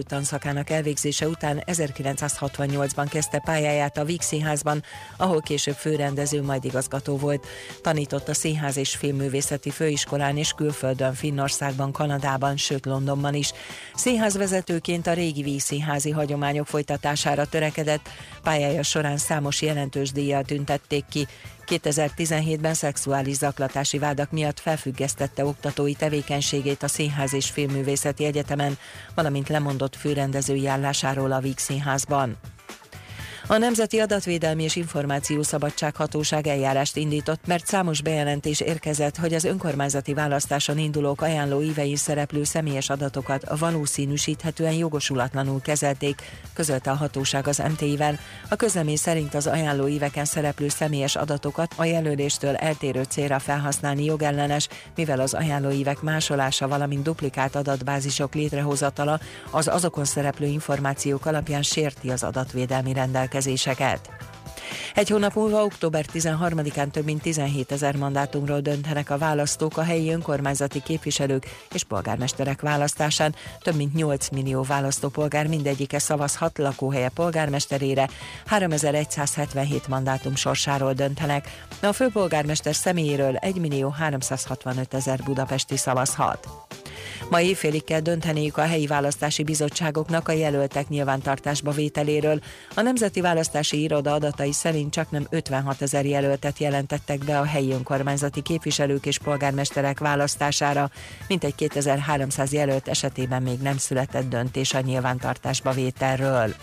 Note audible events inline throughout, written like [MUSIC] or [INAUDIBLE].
tanszakának elvégzése után 1968-ban kezdte pályáját a Víg Színházban, ahol később főrendező, majd igazgató volt. Tanított a Színház és Filmművészeti Főiskolán és külföldön, Finnországban, Kanadában, sőt Londonban is. Színházvezetőként a régi vígszínházi hagyományok folytatására törekedett, pályája során számos jelentős díjjal tüntették ki. 2017-ben szexuális zaklatási vádak miatt felfüggesztette oktatói tevékenységét a Színház és Filmművészeti Egyetemen, valamint lemondott főrendezői állásáról a Víg Színházban. A Nemzeti Adatvédelmi és Információszabadság Hatóság eljárást indított, mert számos bejelentés érkezett, hogy az önkormányzati választáson indulók ajánló ívein szereplő személyes adatokat valószínűsíthetően jogosulatlanul kezelték, közölte a hatóság az MTI-vel. A közlemény szerint az ajánló íveken szereplő személyes adatokat a jelöléstől eltérő célra felhasználni jogellenes, mivel az ajánlóívek másolása, valamint duplikált adatbázisok létrehozatala az azokon szereplő információk alapján sérti az adatvédelmi rendelkezéseket rendelkezéseket. Egy hónap múlva, október 13-án több mint 17 ezer mandátumról döntenek a választók a helyi önkormányzati képviselők és polgármesterek választásán. Több mint 8 millió választópolgár mindegyike szavazhat lakóhelye polgármesterére, 3177 mandátum sorsáról döntenek. A főpolgármester személyéről 1 millió 365 ezer budapesti szavazhat. Ma éjfélig kell dönteniük a helyi választási bizottságoknak a jelöltek nyilvántartásba vételéről. A Nemzeti Választási Iroda adatai szerint csak nem 56 ezer jelöltet jelentettek be a helyi önkormányzati képviselők és polgármesterek választására, mintegy 2300 jelölt esetében még nem született döntés a nyilvántartásba vételről.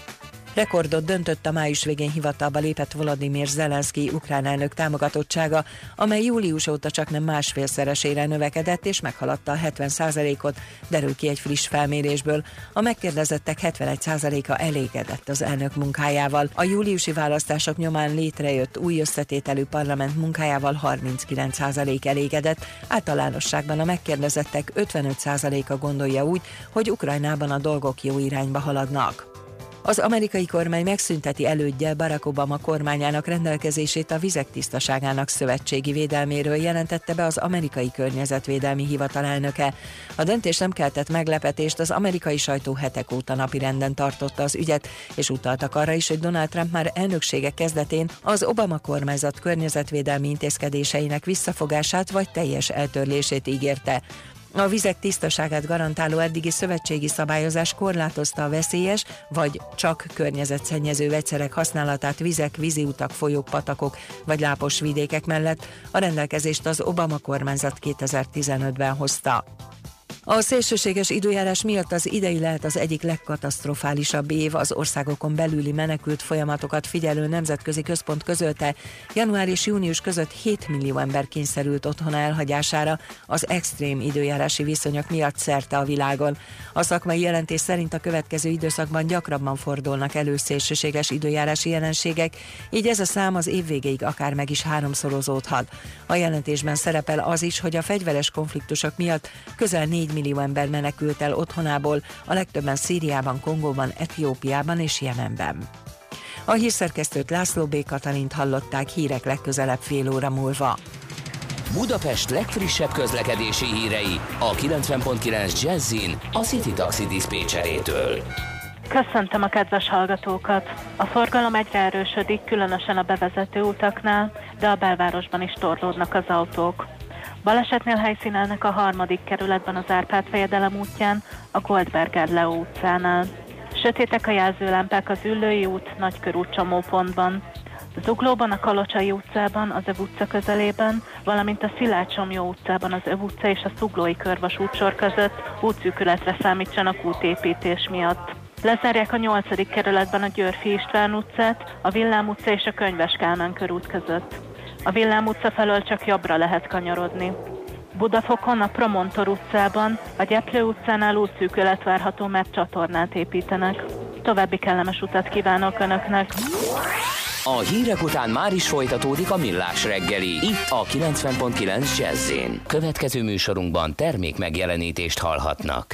Rekordot döntött a május végén hivatalba lépett Volodymyr Zelenszky ukrán elnök támogatottsága, amely július óta csak nem másfélszeresére növekedett és meghaladta a 70%-ot, derül ki egy friss felmérésből. A megkérdezettek 71%-a elégedett az elnök munkájával. A júliusi választások nyomán létrejött új összetételű parlament munkájával 39% elégedett, általánosságban a megkérdezettek 55%-a gondolja úgy, hogy Ukrajnában a dolgok jó irányba haladnak. Az amerikai kormány megszünteti elődje Barack Obama kormányának rendelkezését a vizek tisztaságának szövetségi védelméről jelentette be az amerikai környezetvédelmi hivatal elnöke. A döntés nem keltett meglepetést, az amerikai sajtó hetek óta napirenden tartotta az ügyet, és utaltak arra is, hogy Donald Trump már elnöksége kezdetén az Obama kormányzat környezetvédelmi intézkedéseinek visszafogását vagy teljes eltörlését ígérte. A vizek tisztaságát garantáló eddigi szövetségi szabályozás korlátozta a veszélyes vagy csak környezetszennyező vegyszerek használatát vizek, víziutak, folyók, patakok vagy lápos vidékek mellett. A rendelkezést az Obama kormányzat 2015-ben hozta. A szélsőséges időjárás miatt az idei lehet az egyik legkatasztrofálisabb év az országokon belüli menekült folyamatokat figyelő nemzetközi központ közölte. Január és június között 7 millió ember kényszerült otthon elhagyására az extrém időjárási viszonyok miatt szerte a világon. A szakmai jelentés szerint a következő időszakban gyakrabban fordulnak elő szélsőséges időjárási jelenségek, így ez a szám az év végéig akár meg is háromszorozódhat. A jelentésben szerepel az is, hogy a fegyveres konfliktusok miatt közel 4 millió ember menekült el otthonából, a legtöbben Szíriában, Kongóban, Etiópiában és Jemenben. A hírszerkesztőt László B. Katalint hallották hírek legközelebb fél óra múlva. Budapest legfrissebb közlekedési hírei a 90.9 Jazzin a City Taxi Dispécsejétől. Köszöntöm a kedves hallgatókat! A forgalom egyre erősödik, különösen a bevezető utaknál, de a belvárosban is torlódnak az autók. Balesetnél helyszínelnek a harmadik kerületben az Árpád fejedelem útján, a Goldberger Leo utcánál. Sötétek a jelzőlámpák az Üllői út, Nagykörút csomópontban. Zuglóban, a Kalocsai utcában, az Öv utca közelében, valamint a Szilácsomjó utcában az Öv utca és a Szuglói körvasút sor között útszűkületre számítsanak útépítés miatt. Lezárják a 8. kerületben a Györfi István utcát, a Villám utca és a Könyves Kálmán körút között. A Villám utca felől csak jobbra lehet kanyarodni. Budafokon, a Promontor utcában, a Gyeplő utcánál útszűkület várható, mert csatornát építenek. További kellemes utat kívánok Önöknek! A hírek után már is folytatódik a millás reggeli, itt a 90.9 jazz Következő műsorunkban termék megjelenítést hallhatnak.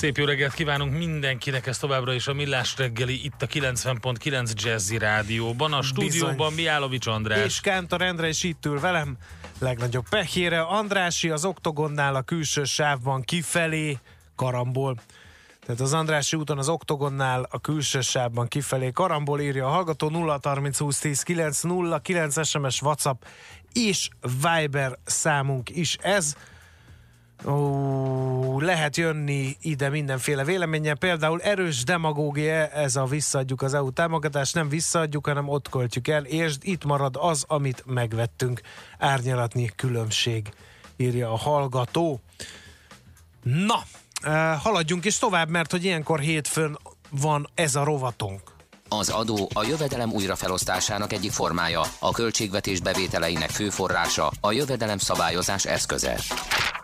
Szép jó reggelt kívánunk mindenkinek, ez továbbra is a Millás reggeli itt a 90.9 Jazzy Rádióban, a stúdióban Miálovics András. És Kántor Endre is itt ül velem, legnagyobb pehére. Andrási az oktogonnál a külső sávban kifelé, karambol. Tehát az Andrási úton az oktogonnál a külső sávban kifelé karambol írja a hallgató 0 30 20 10 9 0 9 SMS WhatsApp és Viber számunk is ez. Ó, lehet jönni ide mindenféle véleményen, például erős demagógia, ez a visszaadjuk az EU támogatást, nem visszaadjuk, hanem ott költjük el, és itt marad az, amit megvettünk. Árnyalatni különbség, írja a hallgató. Na, eh, haladjunk is tovább, mert hogy ilyenkor hétfőn van ez a rovatunk. Az adó a jövedelem újrafelosztásának egyik formája, a költségvetés bevételeinek fő forrása, a jövedelem szabályozás eszköze.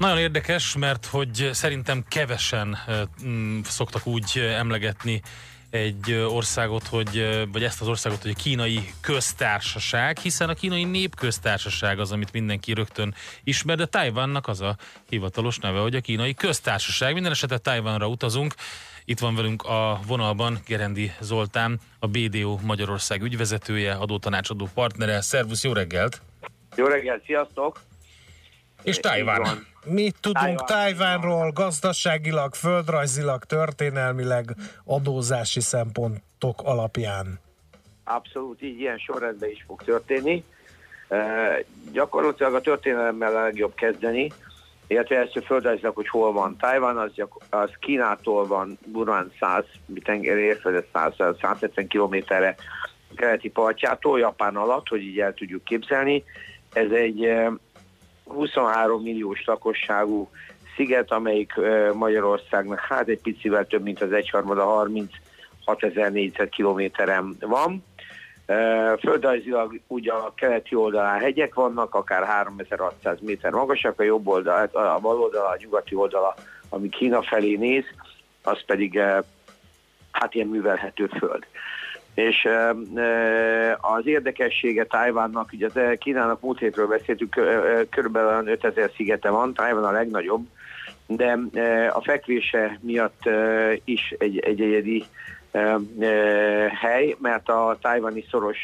Nagyon érdekes, mert hogy szerintem kevesen mm, szoktak úgy emlegetni egy országot, hogy, vagy ezt az országot, hogy a kínai köztársaság, hiszen a kínai népköztársaság az, amit mindenki rögtön ismer, de Tajvannak az a hivatalos neve, hogy a kínai köztársaság. Minden esetre Tajvanra utazunk. Itt van velünk a vonalban Gerendi Zoltán, a BDO Magyarország ügyvezetője, adótanácsadó partnere. Szervusz, jó reggelt! Jó reggelt, sziasztok! És van. Mit tudunk Tájván, Tájvánról gazdaságilag, földrajzilag, történelmileg, adózási szempontok alapján? Abszolút így, ilyen sorrendben is fog történni. E, gyakorlatilag a történelemmel a legjobb kezdeni. illetve első földrajzilag, hogy hol van. Tajvan az, az Kínától van durván 100 tengeri érföldet 100, 170 kilométerre keleti partjától, Japán alatt, hogy így el tudjuk képzelni. Ez egy 23 milliós lakosságú sziget, amelyik Magyarországnak hát egy picivel több, mint az egyharmada 36 ezer négyzetkilométeren van. Földrajzilag ugye a keleti oldalán hegyek vannak, akár 3600 méter magasak, a jobb oldal, a bal oldala, a nyugati oldala, ami Kína felé néz, az pedig hát ilyen művelhető föld. És az érdekessége Tájvánnak, ugye Kínának múlt hétről beszéltük, kö- körülbelül 5000 szigete van, Tájván a legnagyobb, de a fekvése miatt is egy, egy egyedi hely, mert a tájvani szoros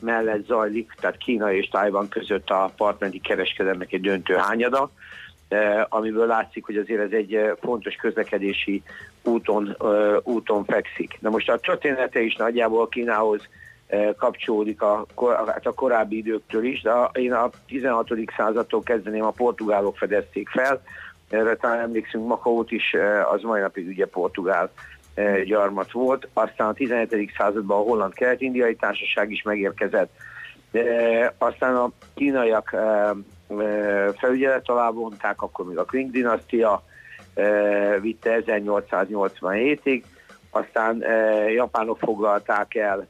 mellett zajlik, tehát Kína és Tájvan között a partmenti kereskedelmek egy döntő hányada, amiből látszik, hogy azért ez egy eh, fontos közlekedési úton, eh, úton fekszik. Na most a története is nagyjából Kínához eh, kapcsolódik a, hát a korábbi időktől is, de én a 16. századtól kezdeném a portugálok fedezték fel, erre talán emlékszünk, Makaót is, eh, az mai napig ugye portugál eh, gyarmat volt, aztán a 17. században a holland kelet-indiai társaság is megérkezett, aztán a kínaiak eh, eh, felügyelet alá vonták, akkor még a Qing dinasztia vitte 1887-ig, aztán japánok foglalták el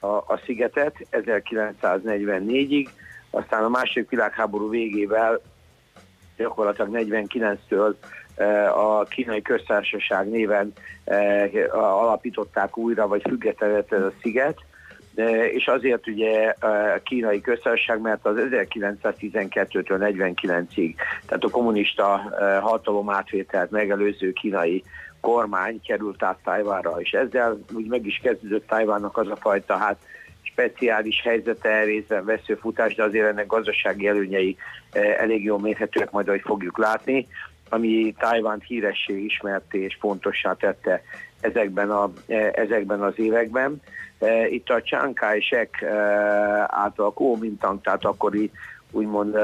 a, a szigetet 1944-ig, aztán a második világháború végével gyakorlatilag 49-től eh, a kínai köztársaság néven alapították újra, vagy függetlenett ez a sziget, Eh, és azért ugye a kínai köztársaság, mert az 1912-től 49-ig, tehát a kommunista hatalom átvételt megelőző kínai kormány került át Tájvánra, és ezzel úgy meg is kezdődött Tájvánnak az a fajta hát speciális helyzete, részben veszőfutás, de azért ennek gazdasági előnyei elég jól mérhetőek, majd ahogy fogjuk látni, ami Tájvánt híressé ismerté és fontossá tette ezekben, a, eh, ezekben az években. Eh, Itt a Chiang Kai-shek eh, által tehát akkori úgymond,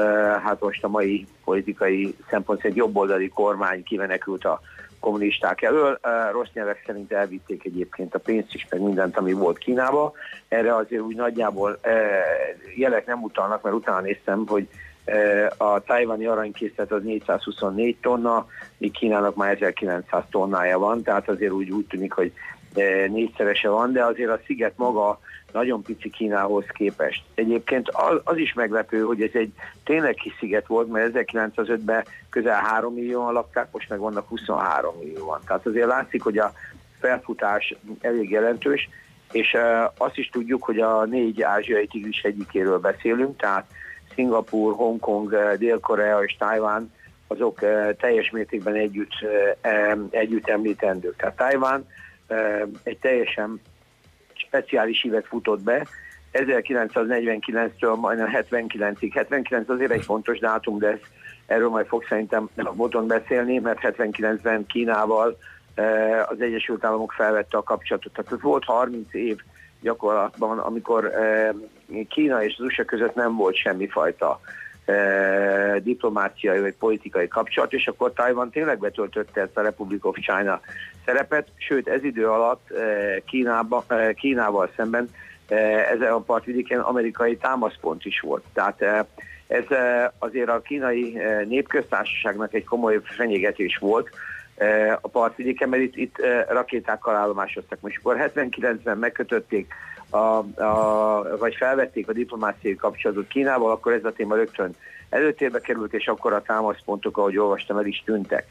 hát most a mai politikai szempont szerint jobboldali kormány kimenekült a kommunisták elől. Rossz nyelvek szerint elvitték egyébként a pénzt is, meg mindent, ami volt Kínába. Erre azért úgy nagyjából jelek nem utalnak, mert utána néztem, hogy a tájvani aranykészlet az 424 tonna, míg Kínának már 1900 tonnája van, tehát azért úgy, úgy tűnik, hogy négyszerese van, de azért a sziget maga nagyon pici Kínához képest. Egyébként az, az is meglepő, hogy ez egy tényleg kis sziget volt, mert 1905-ben közel 3 millióan lakták, most meg vannak 23 millióan. Tehát azért látszik, hogy a felfutás elég jelentős, és azt is tudjuk, hogy a négy ázsiai tigris egyikéről beszélünk, tehát Szingapur, Hongkong, eh, Dél-Korea és Tajván, azok eh, teljes mértékben együtt, eh, együtt említendők. Tehát Tajván eh, egy teljesen speciális évet futott be, 1949-től majdnem 79-ig. 79 azért egy fontos dátum, de ez, erről majd fog szerintem a boton beszélni, mert 79-ben Kínával az Egyesült Államok felvette a kapcsolatot. Tehát ez volt 30 év gyakorlatban, amikor eh, Kína és az USA között nem volt semmifajta eh, diplomáciai vagy politikai kapcsolat, és akkor Taiwan tényleg betöltötte ezt a Republic of China szerepet, sőt ez idő alatt eh, Kínába, Kínával szemben ezen a partvidéken amerikai támaszpont is volt. Tehát eh, ez azért a kínai népköztársaságnak egy komoly fenyegetés volt, a partvidéken, mert itt, itt eh, rakétákkal állomásoztak. Most akkor 79-ben megkötötték, a, a, vagy felvették a diplomáciai kapcsolatot Kínával, akkor ez a téma rögtön előtérbe került, és akkor a támaszpontok, ahogy olvastam, el is tűntek.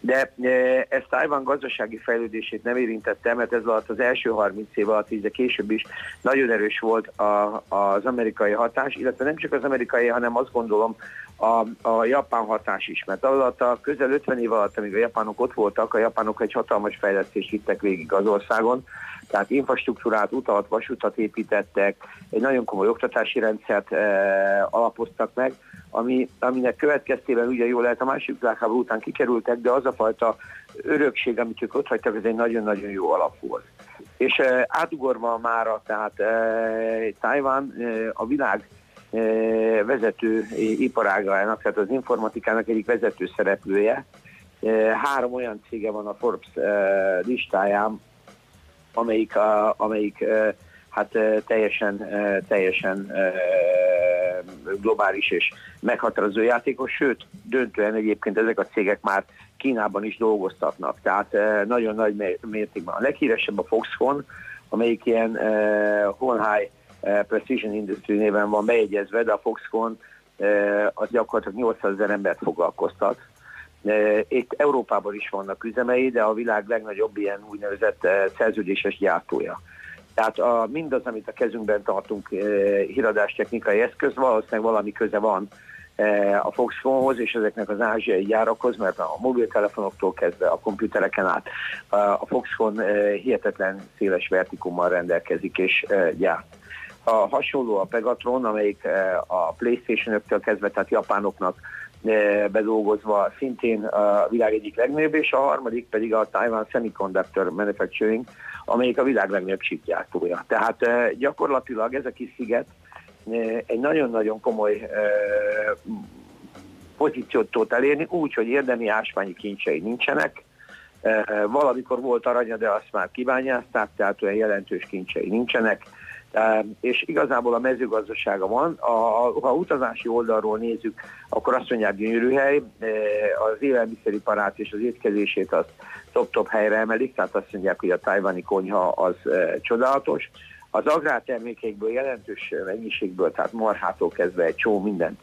De e, ez Tájván gazdasági fejlődését nem érintette, mert ez alatt az első 30 év alatt, így de később is nagyon erős volt a, az amerikai hatás, illetve nem csak az amerikai, hanem azt gondolom a, a japán hatás is, mert alatt a közel 50 év alatt, amíg a japánok ott voltak, a japánok egy hatalmas fejlesztést vittek végig az országon, tehát infrastruktúrát, utat, vasutat építettek, egy nagyon komoly oktatási rendszert e, alapoztak meg, ami, aminek következtében ugye jól lehet a második világháború után kikerültek, de az a fajta örökség, amit ők ott hagytak, ez egy nagyon-nagyon jó alap volt. És e, átugorva mára, tehát e, Tájván e, a világ vezető iparágának, tehát az informatikának egyik vezető szereplője. Három olyan cége van a Forbes listáján, amelyik, amelyik hát teljesen, teljesen globális és meghatározó játékos, sőt, döntően egyébként ezek a cégek már Kínában is dolgoztatnak, tehát nagyon nagy mértékben. A leghíresebb a Foxconn, amelyik ilyen Honhai Precision Industry néven van bejegyezve, de a Foxconn az gyakorlatilag 800 ezer embert foglalkoztat. Itt Európában is vannak üzemei, de a világ legnagyobb ilyen úgynevezett szerződéses gyártója. Tehát a, mindaz, amit a kezünkben tartunk e, híradás technikai eszköz, valószínűleg valami köze van e, a Foxconn-hoz és ezeknek az ázsiai gyárakhoz, mert a mobiltelefonoktól kezdve a komputereken át a Foxconn e, hihetetlen széles vertikummal rendelkezik és e, gyárt. A hasonló a Pegatron, amelyik e, a Playstation-öktől kezdve, tehát japánoknak bedolgozva szintén a világ egyik legnagyobb, és a harmadik pedig a Taiwan Semiconductor Manufacturing, amelyik a világ legnagyobb csipgyártója. Tehát eh, gyakorlatilag ez a kis sziget eh, egy nagyon-nagyon komoly pozíciót tud elérni, úgy, hogy érdemi ásványi kincsei nincsenek, valamikor volt aranya, de azt már kibányázták, tehát olyan jelentős kincsei nincsenek, és igazából a mezőgazdasága van. A, ha utazási oldalról nézzük, akkor azt mondják gyönyörű hely, az élelmiszeriparát és az étkezését azt top-top helyre emelik, tehát azt mondják, hogy a tajvani konyha az csodálatos. Az agrártermékeikből jelentős mennyiségből, tehát marhától kezdve egy csó mindent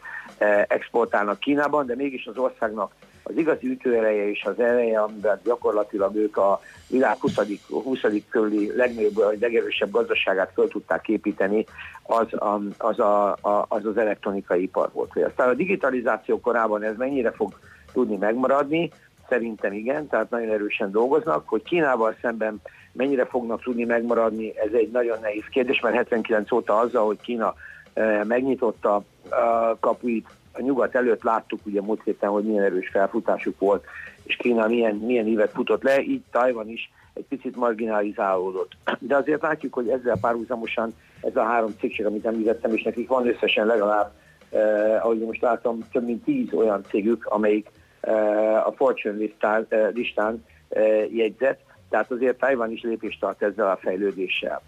exportálnak Kínában, de mégis az országnak az igazi ütőereje és az ereje, amiben gyakorlatilag ők a világ 20. 20. körüli legnagyobb, legerősebb gazdaságát föl tudták építeni, az, a, az, a, az az elektronikai ipar volt. Aztán a digitalizáció korában ez mennyire fog tudni megmaradni, szerintem igen, tehát nagyon erősen dolgoznak, hogy Kínával szemben mennyire fognak tudni megmaradni, ez egy nagyon nehéz kérdés, mert 79 óta azzal, hogy Kína eh, megnyitotta a kapuit a nyugat előtt láttuk ugye múlt héten, hogy milyen erős felfutásuk volt, és Kína milyen, milyen évet futott le, így Tajvan is egy picit marginalizálódott. De azért látjuk, hogy ezzel párhuzamosan ez a három cég, amit említettem, és nekik van összesen legalább, eh, ahogy most látom, több mint tíz olyan cégük, amelyik eh, a Fortune listán, eh, listán eh, jegyzett, tehát azért Tajvan is lépést tart ezzel a fejlődéssel.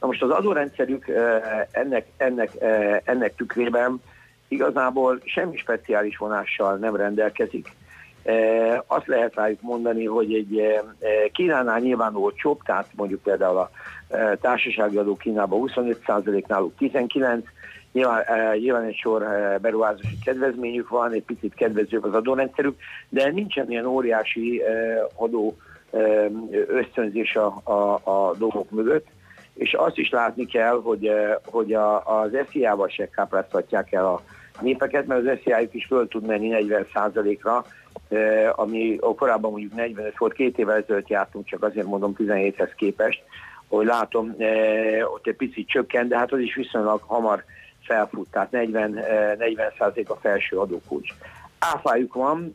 Na most az adórendszerük eh, ennek, ennek, eh, ennek tükrében igazából semmi speciális vonással nem rendelkezik. E, azt lehet rájuk mondani, hogy egy e, e, Kínánál nyilván olcsóbb, tehát mondjuk például a társasági adó Kínában 25%, náluk 19%, Nyilván, nyilván egy sor beruházási kedvezményük van, egy picit kedvezőbb az adórendszerük, de nincsen ilyen óriási adó ösztönzés a, a, a dolgok mögött. És azt is látni kell, hogy, hogy a, az SZIA-val se kápráztatják el a népeket, mert az SZIA-juk is föl tud menni 40%-ra, ami korábban mondjuk 45 volt, két évvel ezelőtt jártunk, csak azért mondom 17-hez képest, hogy látom, ott egy picit csökkent, de hát az is viszonylag hamar felfut, tehát 40, 40 a felső adókulcs. Áfájuk van,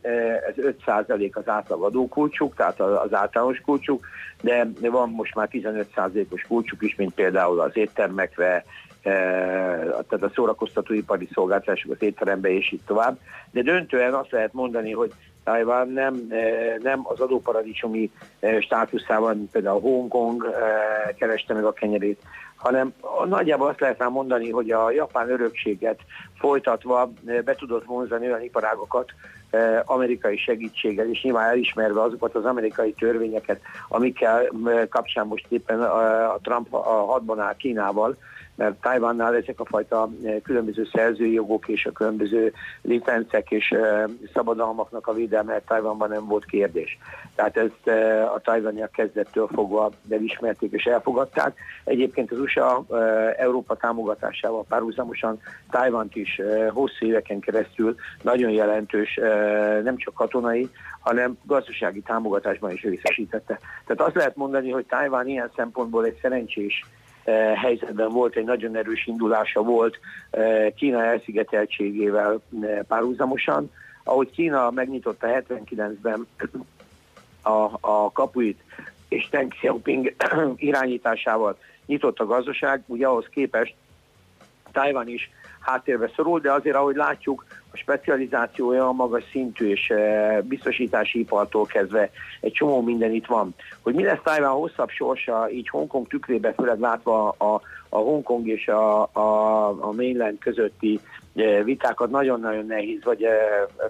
ez 5% az átlag adókulcsuk, tehát az általános kulcsuk, de van most már 15%-os kulcsuk is, mint például az éttermekre, tehát a szórakoztatóipari szolgáltatások az étterembe és így tovább. De döntően azt lehet mondani, hogy Taiwan nem, nem az adóparadicsomi státuszában, például Hongkong kereste meg a kenyerét, hanem nagyjából azt lehet mondani, hogy a japán örökséget folytatva be tudott vonzani olyan iparágokat, amerikai segítséggel, és nyilván elismerve azokat az amerikai törvényeket, amikkel kapcsán most éppen a Trump a hadban áll Kínával, mert Tajvannál ezek a fajta eh, különböző szerzői jogok és a különböző licencek és eh, szabadalmaknak a védelme Tajvanban nem volt kérdés. Tehát ezt eh, a tajvaniak kezdettől fogva elismerték és elfogadták. Egyébként az USA Európa támogatásával párhuzamosan Tajvant is hosszú éveken keresztül nagyon jelentős, nem csak katonai, hanem gazdasági támogatásban is részesítette. Tehát azt lehet mondani, hogy Tajván ilyen szempontból egy szerencsés helyzetben volt, egy nagyon erős indulása volt eh, Kína elszigeteltségével eh, párhuzamosan. Ahogy Kína megnyitotta 79-ben a, a kapuit, és Deng Xiaoping [COUGHS] irányításával nyitott a gazdaság, ugye ahhoz képest Tajvan is háttérbe szorul, de azért, ahogy látjuk, a specializációja a magas szintű és eh, biztosítási ipartól kezdve egy csomó minden itt van. Hogy mi lesz Tajván hosszabb sorsa, így Hongkong tükrébe, főleg látva a, a Hongkong és a, a, a mainland közötti vitákat nagyon-nagyon nehéz, vagy eh,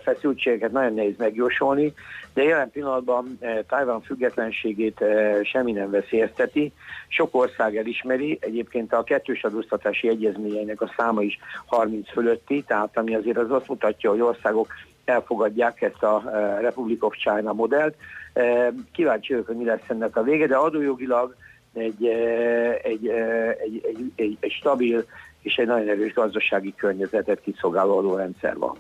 feszültségeket nagyon nehéz megjósolni, de jelen pillanatban eh, Tajvan függetlenségét eh, semmi nem veszélyezteti. Sok ország elismeri, egyébként a kettős adóztatási egyezményeinek a száma is 30 fölötti, tehát ami azért az azt mutatja, hogy országok elfogadják ezt a Republic of China modellt. Kíváncsi vagyok, hogy mi lesz ennek a vége, de adójogilag egy, egy, egy, egy, egy, egy stabil és egy nagyon erős gazdasági környezetet kiszolgáló adórendszer van.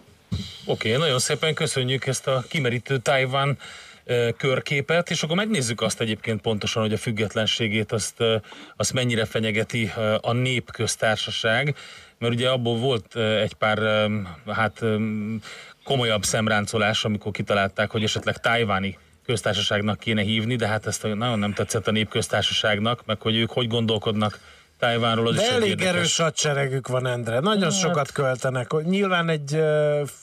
Oké, okay, nagyon szépen köszönjük ezt a kimerítő Tajvan ö, körképet, és akkor megnézzük azt egyébként pontosan, hogy a függetlenségét azt, ö, azt mennyire fenyegeti ö, a népköztársaság, mert ugye abból volt egy pár hát komolyabb szemráncolás, amikor kitalálták, hogy esetleg tajváni köztársaságnak kéne hívni, de hát ezt nagyon nem tetszett a népköztársaságnak, meg hogy ők hogy gondolkodnak Tajvánról, az De is elég érdekes. erős hadseregük van, Endre. Nagyon Hát. sokat költenek. Nyilván egy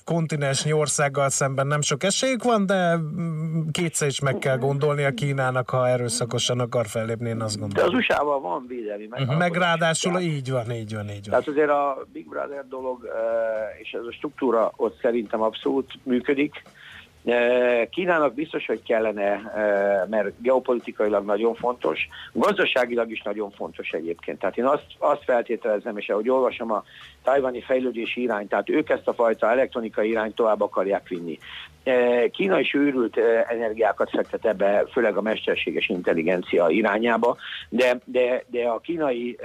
kontinensnyi országgal szemben nem sok esélyük van, de mm, kétszer is meg kell gondolni a Kínának, ha erőszakosan akar fellépni, én azt De gondolom. az USA-val van védelmi megállapodás. Meg ráadásul így van, így van, így van. Tehát azért a Big Brother dolog és ez a struktúra ott szerintem abszolút működik. Kínának biztos, hogy kellene, mert geopolitikailag nagyon fontos, gazdaságilag is nagyon fontos egyébként. Tehát én azt, azt feltételezem, és ahogy olvasom a tajvani fejlődési irányt, tehát ők ezt a fajta elektronikai irányt tovább akarják vinni. Kína is őrült energiákat fektet ebbe, főleg a mesterséges intelligencia irányába, de, de, de a kínai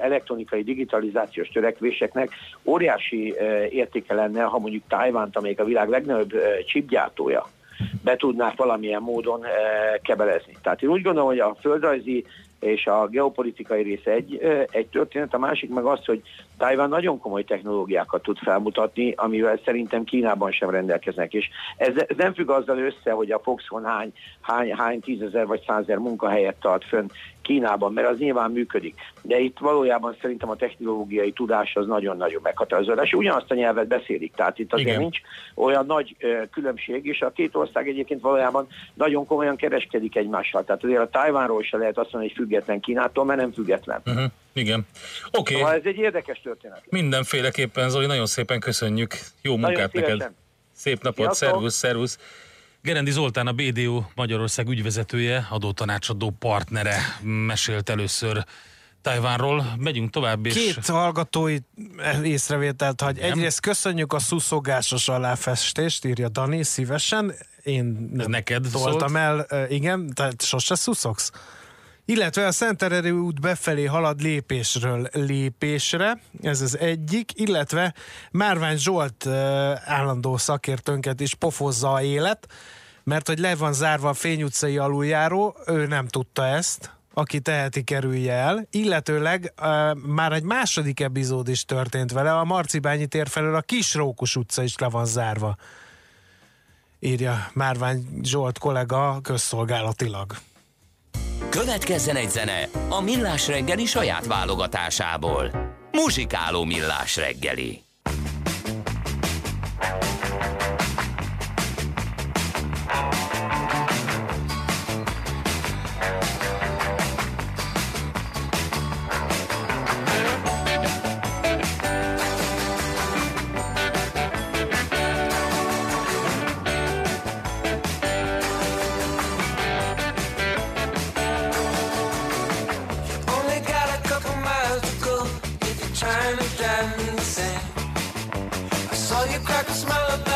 elektronikai digitalizációs törekvéseknek óriási értéke lenne, ha mondjuk Tájvánt, amelyik a világ legnagyobb eh, chipgyártója, be tudnák valamilyen módon eh, kebelezni. Tehát én úgy gondolom, hogy a földrajzi és a geopolitikai része egy, eh, egy történet, a másik meg az, hogy Tajván nagyon komoly technológiákat tud felmutatni, amivel szerintem Kínában sem rendelkeznek. És ez, ez nem függ azzal össze, hogy a Foxconn hány, hány, hány tízezer vagy százezer munkahelyet tart fönn Kínában, mert az nyilván működik. De itt valójában szerintem a technológiai tudás az nagyon-nagyon meghatározó. És ugyanazt a nyelvet beszélik, tehát itt azért Igen. nincs olyan nagy különbség, és a két ország egyébként valójában nagyon komolyan kereskedik egymással. Tehát azért a Tajvánról se lehet azt mondani, hogy független Kínától, mert nem független. Uh-huh. Igen. Oké, okay. Szóval ez egy érdekes történet. mindenféleképpen Zoli, nagyon szépen köszönjük. Jó munkát Nagyon neked. Szép napot, Sziasztok. szervusz, szervusz. Gerendi Zoltán, a BDO Magyarország ügyvezetője, adótanácsadó partnere mesélt először Tajvánról. Megyünk tovább, és Két hallgatói észrevételt hagy. Igen. Egyrészt köszönjük a szuszogásos aláfestést, írja Dani szívesen. Én ez nem neked toltam szólt? el, igen, tehát sose szuszogsz. Illetve a Szentereri út befelé halad lépésről lépésre, ez az egyik, illetve Márvány Zsolt állandó szakértőnket is pofozza a élet, mert hogy le van zárva a Fény utcai aluljáró, ő nem tudta ezt, aki teheti, kerülje el, illetőleg uh, már egy második epizód is történt vele, a Marcibányi tér felől a Kisrókus utca is le van zárva, írja Márvány Zsolt kollega közszolgálatilag. Következzen egy zene a Millás reggeli saját válogatásából. Muzsikáló Millás reggeli. All you crackers smile about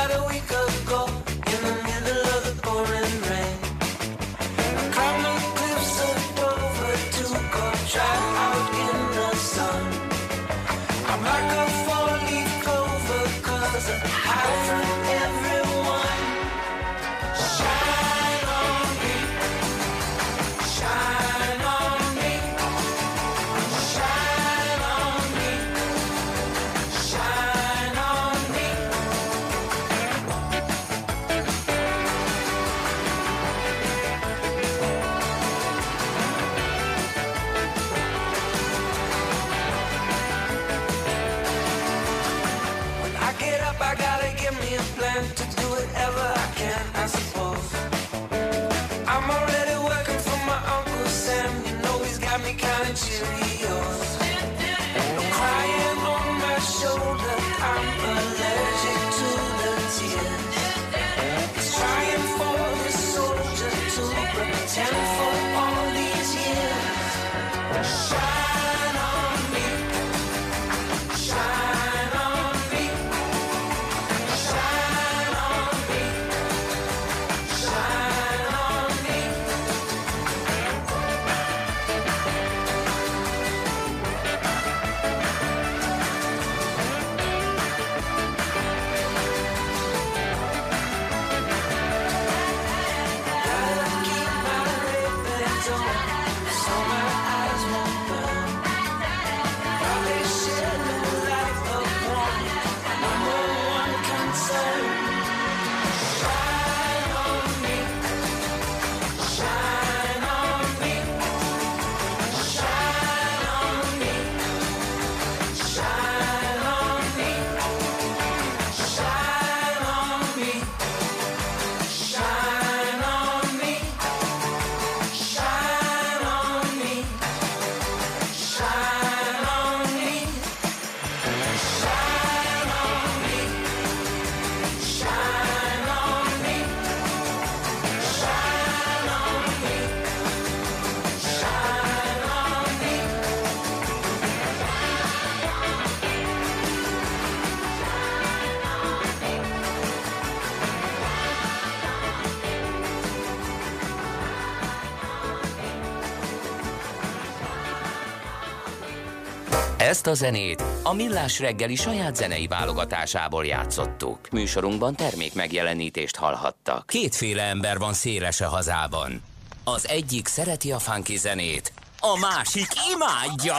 Ezt a zenét a Millás reggeli saját zenei válogatásából játszottuk. Műsorunkban termék megjelenítést hallhattak. Kétféle ember van széles a hazában. Az egyik szereti a funky zenét, a másik imádja.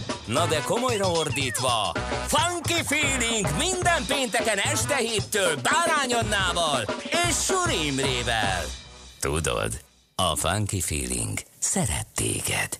Na de komolyra ordítva, Funky Feeling minden pénteken este héttől Bárány Annával és Suri Imrével. Tudod, a Funky Feeling szeret téged.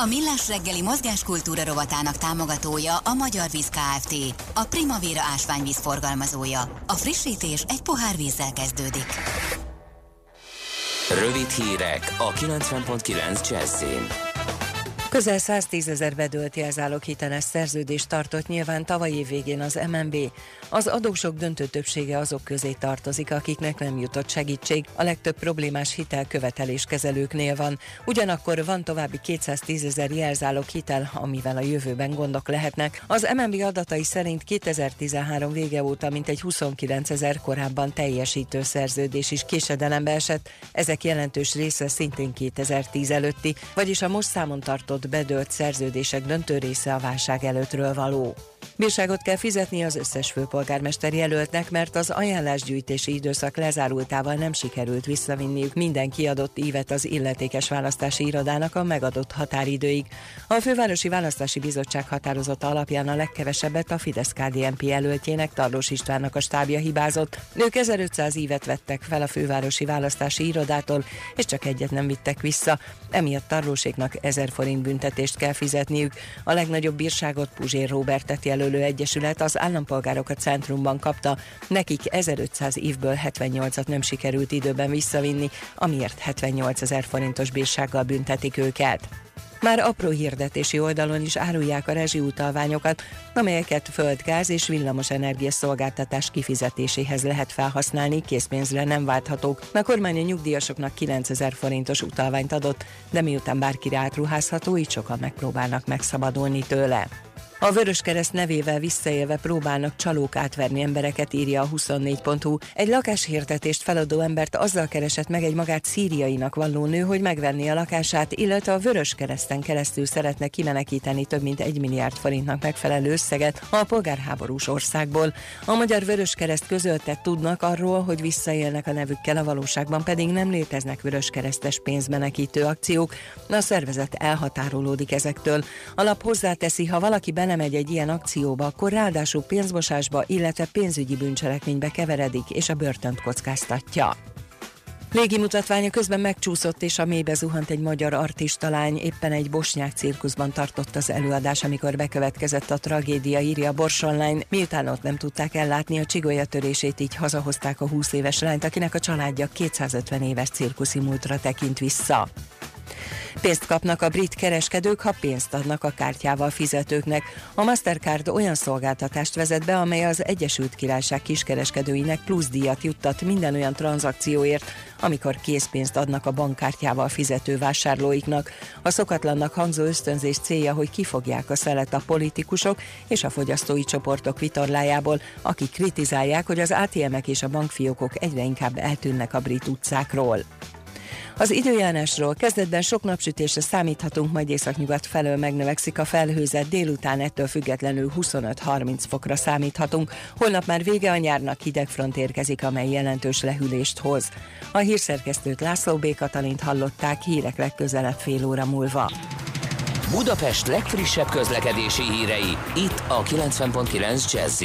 A Millás reggeli mozgáskultúra rovatának támogatója a Magyar Víz Kft. A Primavera ásványvíz forgalmazója. A frissítés egy pohár vízzel kezdődik. rövid hírek a 90.9 Jazzin. Közel 110 ezer bedölt jelzálog hiteles szerződést tartott nyilván tavaly év végén az MNB. Az adósok döntő többsége azok közé tartozik, akiknek nem jutott segítség. A legtöbb problémás hitel követelés kezelőknél van. Ugyanakkor van további 210 ezer jelzálog hitel, amivel a jövőben gondok lehetnek. Az MNB adatai szerint 2013 vége óta mintegy 29 ezer korábban teljesítő szerződés is késedelembe esett. Ezek jelentős része szintén 2010 előtti, vagyis a most számon tartott bedölt szerződések döntő része a válság előttről való. Bírságot kell fizetni az összes főpolgármester jelöltnek, mert az ajánlásgyűjtési időszak lezárultával nem sikerült visszavinniük minden kiadott ívet az illetékes választási irodának a megadott határidőig. A Fővárosi Választási Bizottság határozata alapján a legkevesebbet a fidesz KDNP jelöltjének Tarlós Istvánnak a stábja hibázott. Ők 1500 ívet vettek fel a Fővárosi Választási Irodától, és csak egyet nem vittek vissza. Emiatt Tarlóséknak 1000 forint büntetést kell fizetniük. A legnagyobb bírságot Puzsér Robertet jelölő egyesület az állampolgárok a centrumban kapta. Nekik 1500 évből 78-at nem sikerült időben visszavinni, amiért 78 ezer forintos bírsággal büntetik őket. Már apró hirdetési oldalon is árulják a rezsiutalványokat, amelyeket földgáz és villamos energia szolgáltatás kifizetéséhez lehet felhasználni, készpénzre nem válthatók. A kormány a nyugdíjasoknak 9000 forintos utalványt adott, de miután bárkire átruházható, így sokan megpróbálnak megszabadulni tőle. A Vöröskereszt nevével visszaélve próbálnak csalók átverni embereket, írja a 24.hu. Egy lakáshirdetést feladó embert azzal keresett meg egy magát szíriainak valló nő, hogy megvenni a lakását, illetve a Vöröskereszten keresztül szeretne kimenekíteni több mint egy milliárd forintnak megfelelő összeget a polgárháborús országból. A Magyar Vöröskereszt közölte tudnak arról, hogy visszaélnek a nevükkel, a valóságban pedig nem léteznek vöröskeresztes pénzmenekítő akciók. A szervezet elhatárolódik ezektől. A lap hozzáteszi, ha valaki belemegy egy ilyen akcióba, akkor ráadásul pénzmosásba, illetve pénzügyi bűncselekménybe keveredik, és a börtönt kockáztatja. Légi mutatványa közben megcsúszott, és a mélybe zuhant egy magyar artista lány. Éppen egy bosnyák cirkuszban tartott az előadás, amikor bekövetkezett a tragédia, írja Bors Online. Miután ott nem tudták ellátni a csigolya törését, így hazahozták a 20 éves lányt, akinek a családja 250 éves cirkuszi múltra tekint vissza. Pénzt kapnak a brit kereskedők, ha pénzt adnak a kártyával fizetőknek. A Mastercard olyan szolgáltatást vezet be, amely az Egyesült Királyság kiskereskedőinek plusz díjat juttat minden olyan tranzakcióért, amikor készpénzt adnak a bankkártyával fizető vásárlóiknak. A szokatlannak hangzó ösztönzés célja, hogy kifogják a szelet a politikusok és a fogyasztói csoportok vitorlájából, akik kritizálják, hogy az ATM-ek és a bankfiókok egyre inkább eltűnnek a brit utcákról. Az időjárásról kezdetben sok napsütésre számíthatunk, majd északnyugat felől megnövekszik a felhőzet, délután ettől függetlenül 25-30 fokra számíthatunk. Holnap már vége a nyárnak hideg front érkezik, amely jelentős lehűlést hoz. A hírszerkesztőt László B. Katalint hallották hírek legközelebb fél óra múlva. Budapest legfrissebb közlekedési hírei, itt a 90.9 jazz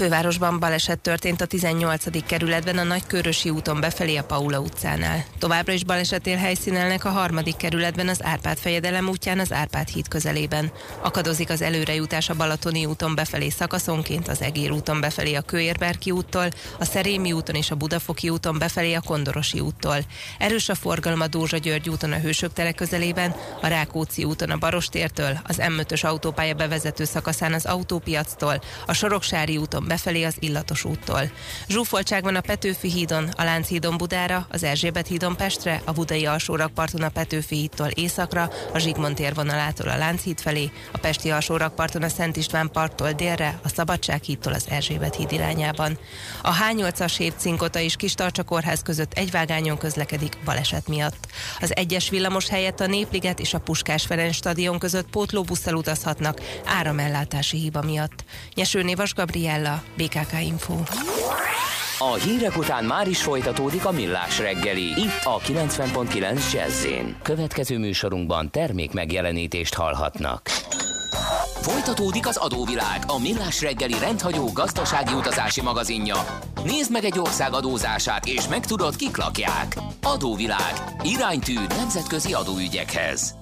fővárosban baleset történt a 18. kerületben a Nagykörösi úton befelé a Paula utcánál. Továbbra is baleset él helyszínelnek a harmadik kerületben az Árpád fejedelem útján az Árpád híd közelében. Akadozik az előrejutás a Balatoni úton befelé szakaszonként, az Egér úton befelé a Kőérberki úttól, a Szerémi úton és a Budafoki úton befelé a Kondorosi úttól. Erős a forgalom a Dózsa György úton a Hősök tere közelében, a Rákóczi úton a Barostértől, az M5-ös autópálya bevezető szakaszán az autópiactól, a Soroksári úton befelé az Illatos úttól. Zsúfoltság van a Petőfi hídon, a Lánchídon Budára, az Erzsébet hídon Pestre, a Budai alsórakparton a Petőfi hídtól északra, a Zsigmond térvonalától a Lánchíd felé, a Pesti alsórakparton a Szent István parttól délre, a Szabadság hídtól az Erzsébet híd irányában. A H8-as Hépcinkota és Kistarcsa kórház között egy vágányon közlekedik baleset miatt. Az egyes villamos helyett a Népliget és a Puskás Ferenc stadion között pótlóbusszal utazhatnak áramellátási hiba miatt. Nyeső Névas Gabriella Attila, BKK Info. A hírek után már is folytatódik a millás reggeli, itt a 90.9 jazz Következő műsorunkban termék megjelenítést hallhatnak. Folytatódik az adóvilág, a millás reggeli rendhagyó gazdasági utazási magazinja. Nézd meg egy ország adózását, és megtudod, kik lakják. Adóvilág. Iránytű nemzetközi adóügyekhez.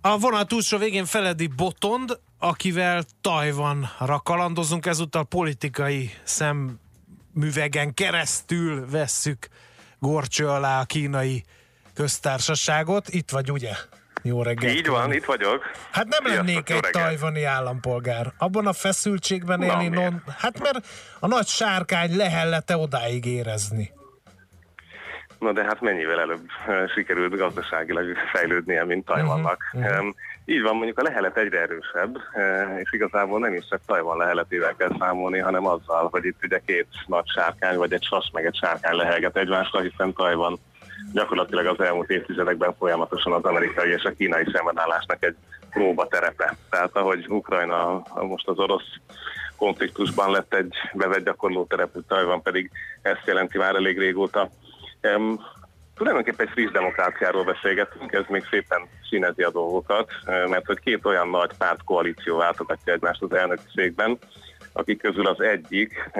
A vonat túlsó végén Feledi Botond, akivel Tajvanra kalandozunk, ezúttal politikai szemüvegen keresztül vesszük gorcső alá a kínai köztársaságot. Itt vagy, ugye? Jó reggelt. Így van, itt vagyok. Hát nem Sziasztok, lennék egy tajvani állampolgár. Abban a feszültségben élni, non... hát mert a nagy sárkány lehellete odáig érezni. Na de hát mennyivel előbb sikerült gazdaságilag fejlődnie, mint Tajvannak. Uh-huh, uh-huh. Így van, mondjuk a lehelet egyre erősebb, és igazából nem is csak Tajvan leheletével kell számolni, hanem azzal, hogy itt ugye két nagy sárkány, vagy egy sas meg egy sárkány lehelget egymásra, hiszen Tajvan gyakorlatilag az elmúlt évtizedekben folyamatosan az amerikai és a kínai szembenállásnak egy próba terepe. Tehát ahogy Ukrajna most az orosz konfliktusban lett egy bevett gyakorló terepű, Tajvan pedig ezt jelenti már elég régóta. Um, tulajdonképpen egy friss demokráciáról beszélgetünk, ez még szépen színezi a dolgokat, mert hogy két olyan nagy pártkoalíció váltogatja egymást az elnöki székben, akik közül az egyik,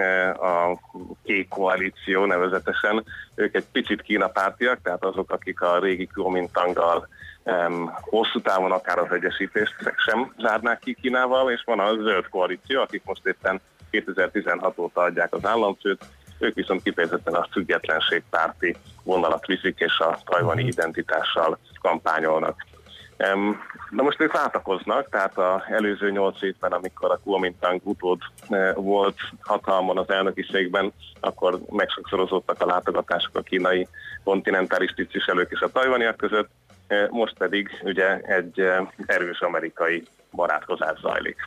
a kék koalíció nevezetesen, ők egy picit Kína pártiak, tehát azok, akik a régi Kuomintanggal um, hosszú távon akár az egyesítést sem zárnák ki Kínával, és van a zöld koalíció, akik most éppen 2016 óta adják az államfőt, ők viszont kifejezetten a függetlenségpárti vonalat viszik, és a tajvani mhm. identitással kampányolnak. Na most ők váltakoznak, tehát az előző nyolc évben, amikor a Kuomintang utód e, volt hatalmon az elnöki székben, akkor megsokszorozottak a látogatások a kínai kontinentális tisztviselők és a tajvaniak között, eh, most pedig ugye egy eh, erős amerikai barátkozás zajlik.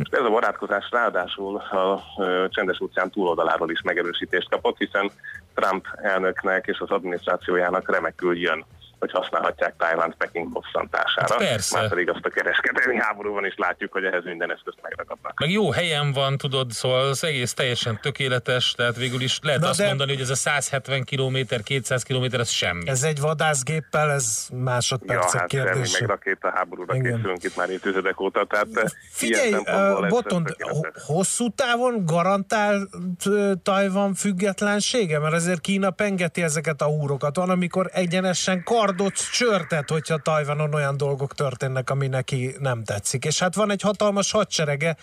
Most ez a barátkozás ráadásul a csendes óceán túloldaláról is megerősítést kapott, hiszen Trump elnöknek és az adminisztrációjának remekül jön hogy használhatják Tájvánt Peking bosszantására. Hát persze. Már pedig azt a kereskedelmi háborúban is látjuk, hogy ehhez minden eszközt megragadnak. Meg jó helyen van, tudod, szóval az egész teljesen tökéletes, tehát végül is lehet Na azt de- mondani, hogy ez a 170 km, 200 km, ez semmi. Ez egy vadászgéppel, ez Ja, másodpercek hát semmi, kérdése. meg rakéta háborúra Igen. készülünk itt már évtizedek óta, tehát eh, Figyelj, uh, Botond, hosszú távon garantált uh, Tajvan függetlensége? Mert azért Kína pengeti ezeket a húrokat. Van, amikor egyenesen kardot csörtet, hogyha Tajvanon olyan dolgok történnek, ami neki nem tetszik. És hát van egy hatalmas hadserege,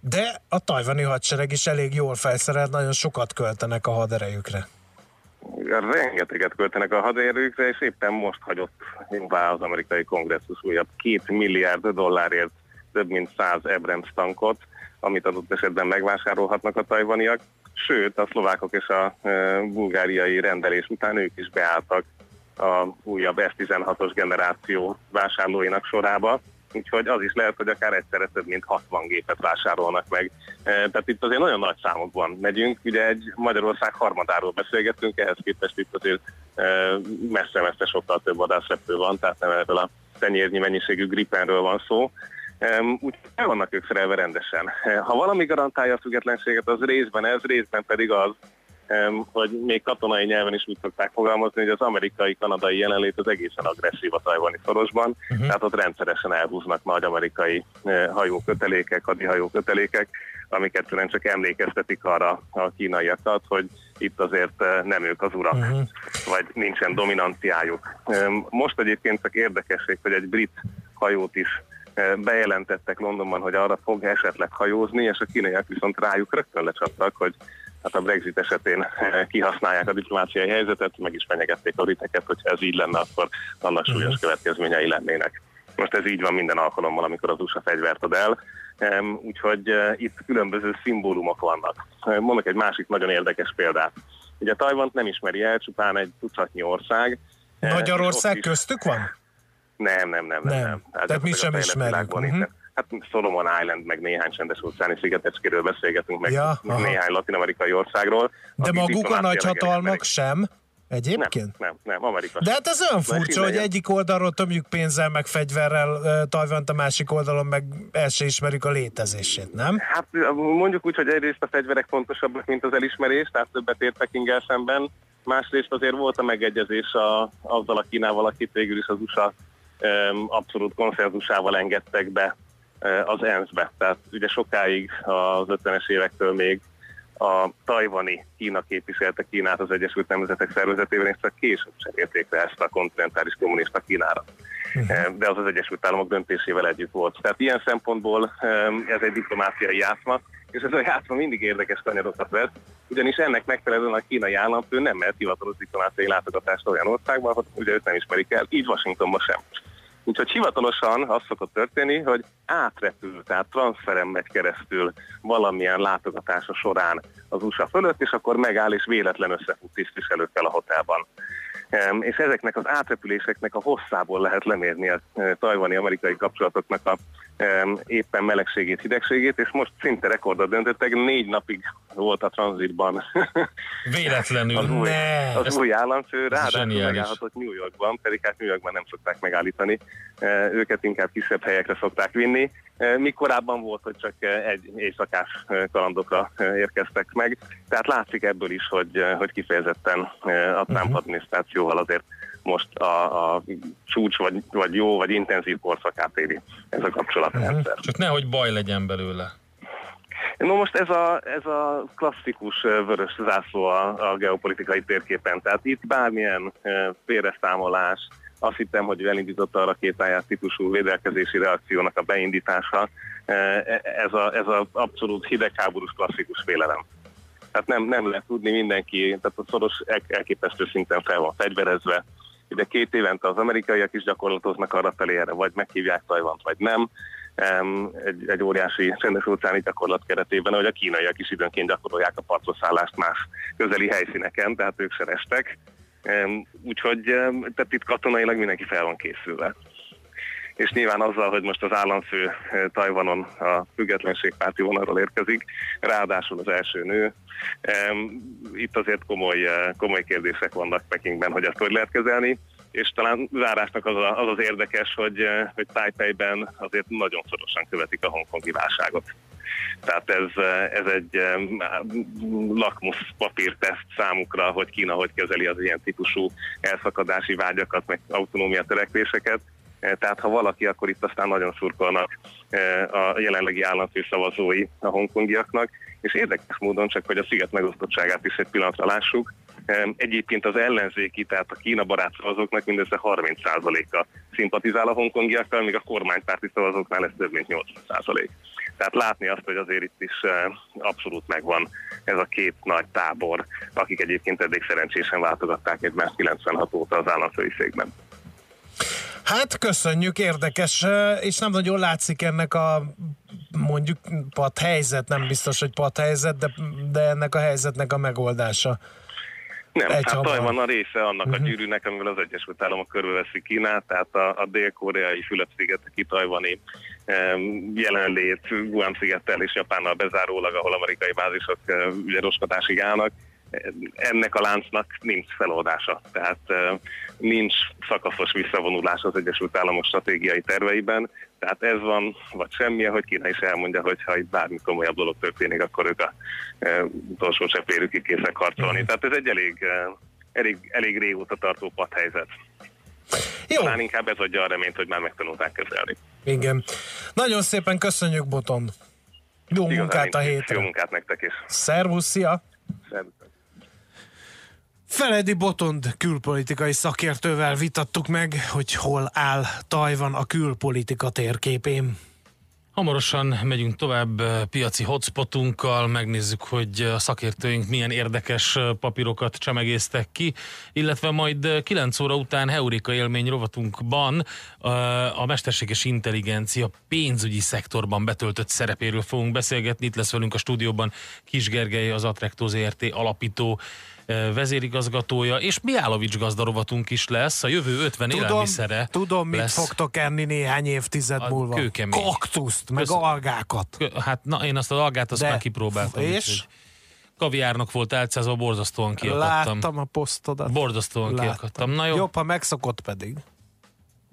de a tajvani hadsereg is elég jól felszerelt, nagyon sokat költenek a haderejükre. rengeteget költenek a haderőkre, és éppen most hagyott jóvá az amerikai kongresszus újabb két milliárd dollárért több mint száz Abrams tankot, amit adott esetben megvásárolhatnak a tajvaniak. Sőt, a szlovákok és a bulgáriai rendelés után ők is beálltak a újabb F-16-os generáció vásárlóinak sorába, úgyhogy az is lehet, hogy akár egyszerre több mint 60 gépet vásárolnak meg. E, Tehát itt azért nagyon nagy számokban megyünk, ugye egy Magyarország harmadáról beszélgetünk, ehhez képest itt azért e, messze-messze sokkal több vadászrepő van, tehát nem erről a tenyérnyi mennyiségű Gripenről van szó. Um, úgy el vannak ők szerelve rendesen. Ha valami garantálja a függetlenséget, az részben ez, részben pedig az, hogy még katonai nyelven is úgy szokták fogalmazni, hogy az amerikai-kanadai jelenlét az egészen agresszív a tajvani szorosban, uh-huh. tehát ott rendszeresen elhúznak nagy amerikai eh, hajókötelékek, hadihajókötelékek, amik egyszerűen csak emlékeztetik arra a kínaiakat, hogy itt azért eh, nem ők az urak, uh-huh. vagy nincsen dominanciájuk. Most egyébként csak érdekesség, hogy egy brit hajót is eh, bejelentettek Londonban, hogy arra fog esetleg hajózni, és a kínaiak viszont rájuk rögtön lecsaptak, hogy hát a Brexit esetén eh, kihasználják a diplomáciai helyzetet, meg is fenyegették a briteket, hogyha ez így lenne, akkor annak súlyos következményei lennének. Most ez így van minden alkalommal, amikor az USA fegyvert ad el, úgyhogy eh, itt különböző szimbólumok vannak. Eh, Mondok egy másik nagyon érdekes példát. Ugye Tajvant nem ismeri el, csupán egy tucatnyi ország. Magyarország köztük van? nem, nem, nem, nem. Nem. nem. Tehát mi sem ismerjük. Mhm. Hát Solomon Island, meg néhány csendes óceáni szigetecskéről beszélgetünk, meg Ja, aha. néhány latin-amerikai országról. De maguk a nagyhatalmak elismerik. sem? Egyébként? Nem, nem, nem, Amerika. De hát ez olyan furcsa, hogy egyik oldalról tömjük pénzzel, meg fegyverrel Tajvant, a másik oldalon meg el se ismerjük a létezését, nem? Hát mondjuk úgy, hogy egyrészt a fegyverek fontosabbak, mint az elismerés, tehát többet ért Pekinggel szemben. Másrészt azért volt a megegyezés a, azzal a Kínával, akit végül is az USA um, abszolút konszenzusával engedtek be az ENSZ-be. Tehát ugye sokáig az 50-es évektől még a tajvani Kína képviselte Kínát az Egyesült Nemzetek Szervezetében, és csak később cserélték le ezt a kontinentális kommunista Kínára. De az az Egyesült Államok döntésével együtt volt. Tehát ilyen szempontból em, ez egy diplomáciai játszma, és ez a játszma mindig érdekes kanyarokat vett, ugyanis ennek megfelelően a kínai államfő nem mert hivatalos diplomáciai látogatást olyan országban, hogy ugye őt nem ismerik el, így Washingtonban sem. Úgyhogy hivatalosan az szokott történni, hogy átrepül, tehát transferen megy keresztül valamilyen látogatása során az USA fölött, és akkor megáll és véletlen összefut tisztviselőkkel a hotelban. És ezeknek az átrepüléseknek a hosszából lehet lemérni a e, tajvani-amerikai kapcsolatoknak a éppen melegségét, hidegségét, és most szinte rekordot döntöttek, négy napig volt a tranzitban [LAUGHS] Véletlenül. az új, Ne. az új államfő, ráadásul megállhatott New Yorkban, pedig hát New Yorkban nem szokták megállítani, Eh, őket inkább kisebb helyekre szokták vinni. Eh, Mi korábban volt, hogy csak eh, egy éjszakás eh, kalandokra eh, érkeztek meg, tehát látszik ebből is, hogy, eh, hogy kifejezetten eh, a Trump Mhm. adminisztrációval azért most a, a csúcs, vagy, vagy jó, vagy intenzív korszakát éri ez a kapcsolatrendszer. Csak nehogy baj legyen belőle. No most ez a, ez a klasszikus vörös zászló a, a geopolitikai térképen, tehát itt bármilyen félreszámolás, azt hittem, hogy elindította a rakétáját típusú védelkezési reakciónak a beindítása, ö, e- ez a, ez a abszolút hidegháborús klasszikus félelem. Tehát nem, nem lehet tudni mindenki, tehát a szoros el- elképesztő szinten fel van fegyverezve. Ide két évente az amerikaiak is gyakorlatoznak arra felé erre, vagy meghívják Tajvant, vagy nem. Em, Egy, egy óriási csendes óceáni gyakorlat keretében, hogy a kínaiak is időnként gyakorolják a partraszállást más közeli helyszíneken, tehát ők se. Úgyhogy tehát itt katonailag mindenki fel van készülve. És nyilván azzal, hogy most az államfő eh, Tajvanon a függetlenségpárti vonalról érkezik, ráadásul az első nő, itt azért komoly, eh, komoly kérdések vannak Pekingben, hogy ezt hogy lehet kezelni és talán zárásnak az, a, az az érdekes, hogy, eh, hogy Taipeiben azért nagyon szorosan követik a hongkongi válságot. Tehát ez, ez egy lakmusz papírteszt számukra, hogy Kína hogy kezeli az ilyen típusú elszakadási vágyakat, meg autonómia törekvéseket. Eh, Tehát ha valaki, akkor itt aztán nagyon szurkolnak eh, a jelenlegi államfő szavazói a hongkongiaknak, és érdekes módon csak, hogy a sziget megosztottságát is egy pillanatra lássuk. Eh, Egyébként az ellenzéki, tehát a Kína barát szavazóknak mindössze 30%-a szimpatizál a hongkongiakkal, míg a kormánypárti szavazóknál ez több mint 80%. Tehát látni azt, hogy azért itt is eh, abszolút megvan ez a két nagy tábor, akik egyébként eddig szerencsésen váltogatták egymást 96 óta az államfői székben. Hát köszönjük, érdekes, eh, és nem nagyon látszik ennek a mondjuk pat helyzet, nem biztos, hogy pat helyzet, de, de ennek a helyzetnek a megoldása. Nem, Egy hát. Tajvan a része annak uh-huh. a gyűrűnek, amivel az Egyesült Államok körülveszi Kínát, tehát a, a dél-koreai Fülöp-szigeteki tajvani jelenlét Guam-szigettel és Japánnal bezárólag, ahol amerikai bázisok ugye roskatásig állnak, ennek a láncnak nincs feloldása. Tehát eh, nincs szakaszos visszavonulás az Egyesült Államok stratégiai terveiben, tehát ez van, vagy semmi, hogy Kína is elmondja, hogy ha itt bármi komolyabb dolog történik, akkor ők a e, utolsó cseppérükig készek harcolni. Tehát ez egy elég, elég, elég régóta tartó padhelyzet. Jó, Talán inkább ez adja a reményt, hogy már megtanulták kezelni. igen. Nagyon szépen köszönjük, Boton. Jó Igazán munkát a nincs- Jó hétre. munkát nektek is. Szervusz, szia! Szervusz. Feledi Botond külpolitikai szakértővel vitattuk meg, hogy hol áll Tajvan a külpolitika térképén. Hamarosan megyünk tovább eh, piaci hotspotunkkal, megnézzük, hogy a szakértőink milyen érdekes eh, papírokat csemegéztek ki, illetve majd eh, 9 óra után Heurika élmény rovatunkban eh, a mesterséges intelligencia pénzügyi szektorban betöltött szerepéről fogunk beszélgetni. Itt lesz velünk a stúdióban Kis Gergely, az Atrektó ZRT alapító eh, vezérigazgatója, és Miálovics gazdarovatunk is lesz, a jövő 50 Tudom, élelmiszere tudom mit lesz. fogtok enni néhány évtized A múlva. kőkemény. Kaktuszt, meg Köszön- algákat. Hát na, én azt az algát azt De- már kipróbáltam. és? úgyhogy Kaviárnak volt álcázva, borzasztóan kiakadtam. Láttam a posztodat. Borzasztóan Láttam. kiakadtam. Na jó, Jobb, ha megszokott pedig.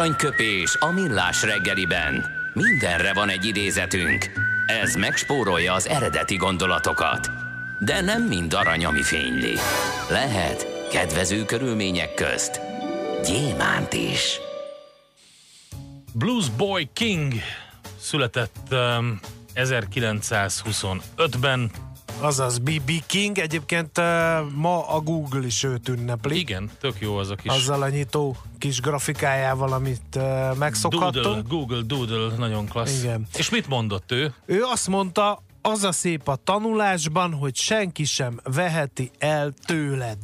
Aranyköpés a millás reggeliben. Mindenre van egy idézetünk. Ez megspórolja az eredeti gondolatokat. De nem mind arany, ami fényli. Lehet kedvező körülmények közt gyémánt is. Blues Boy King született um, 1925-ben. Azaz B.B. King, egyébként uh, ma a Google is őt ünnepli. Igen, tök jó az a kis... Azzal a nyitó kis grafikájával, amit uh, megszokhattunk. Doodle, Google Doodle, nagyon klassz. Igen. És mit mondott ő? Ő azt mondta, az a szép a tanulásban, hogy senki sem veheti el tőled.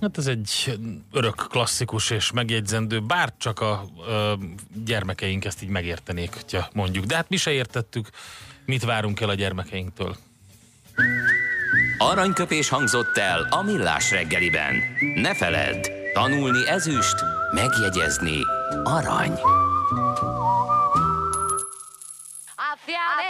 Hát ez egy örök klasszikus és megjegyzendő, bár csak a ö, gyermekeink ezt így megértenék, hogyha mondjuk. De hát mi se értettük, mit várunk el a gyermekeinktől. Aranyköpés hangzott el a millás reggeliben. Ne feledd, tanulni ezüst, megjegyezni arany. Hacia adentro,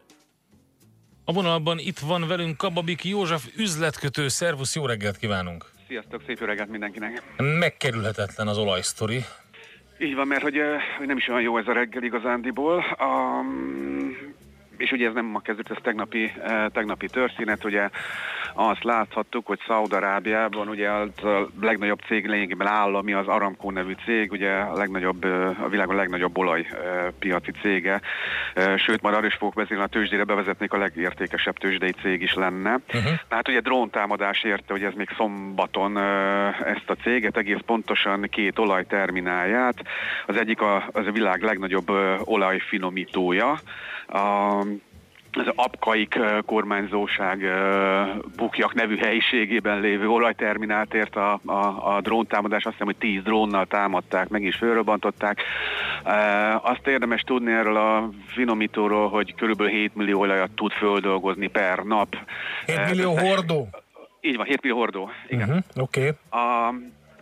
A vonalban itt van velünk Kababik József üzletkötő. Szervusz, jó reggelt kívánunk! Sziasztok, szép jó reggelt mindenkinek. Megkerülhetetlen az olajsztori. Így van, mert hogy, hogy nem is olyan jó ez a reggel igazándiból. Um, és ugye ez nem ma kezdődött, ez tegnapi, tegnapi történet, ugye azt láthattuk, hogy Szaudarábiában ugye az a legnagyobb cég lényegében állami, az Aramco nevű cég, ugye a legnagyobb, a világon legnagyobb olajpiaci cége, sőt, majd arra is fogok beszélni, a tőzsdére bevezetnék a legértékesebb tőzsdei cég is lenne. Uh-huh. Hát ugye dróntámadás érte, hogy ez még szombaton ezt a céget, egész pontosan két olajterminálját. Az egyik a, az a világ legnagyobb olajfinomítója, a, az Apkaik eh, kormányzóság Bukjak nevű helyiségében lévő olajterminált ért a, a, a dróntámadás. Azt hiszem, hogy 10 drónnal támadták, meg is fölrobbantották. Azt érdemes tudni erről a finomítóról, hogy körülbelül 7 millió olajat tud földolgozni per nap. 7 millió hordó? Így van, 7 millió hordó. Igen. Uh-huh, Oké. Okay. A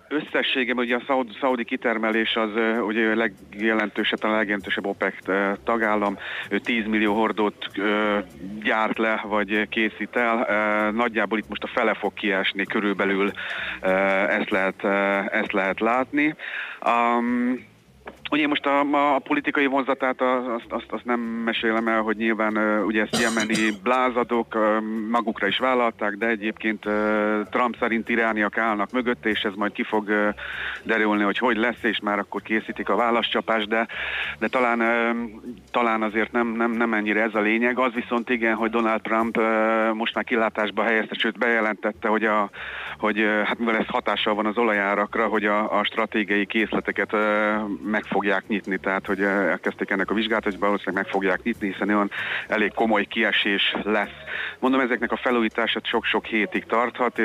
összességében ugye a szaudi, szaudi kitermelés az ugye legjelentősebb, a legjelentősebb OPEC tagállam, ő 10 millió hordót gyárt le, vagy készít el. Nagyjából itt most a fele fog kiesni, körülbelül ezt lehet, ezt lehet látni. Um, Ugye most a, a politikai vonzatát azt, azt, azt nem mesélem el, hogy nyilván ugye ezt jemeni [LAUGHS] blázadok magukra is vállalták, de egyébként Trump szerint irániak állnak mögött, és ez majd ki fog derülni, hogy hogy lesz, és már akkor készítik a válaszcsapást, de, de talán, talán azért nem, nem, nem ennyire ez a lényeg. Az viszont igen, hogy Donald Trump most már kilátásba helyezte, sőt bejelentette, hogy, a, hogy hát mivel ez hatással van az olajárakra, hogy a, a stratégiai készleteket meg fogják nyitni, tehát hogy elkezdték ennek a vizsgát, hogy valószínűleg meg fogják nyitni, hiszen olyan elég komoly kiesés lesz. Mondom, ezeknek a felújítását sok-sok hétig tarthat,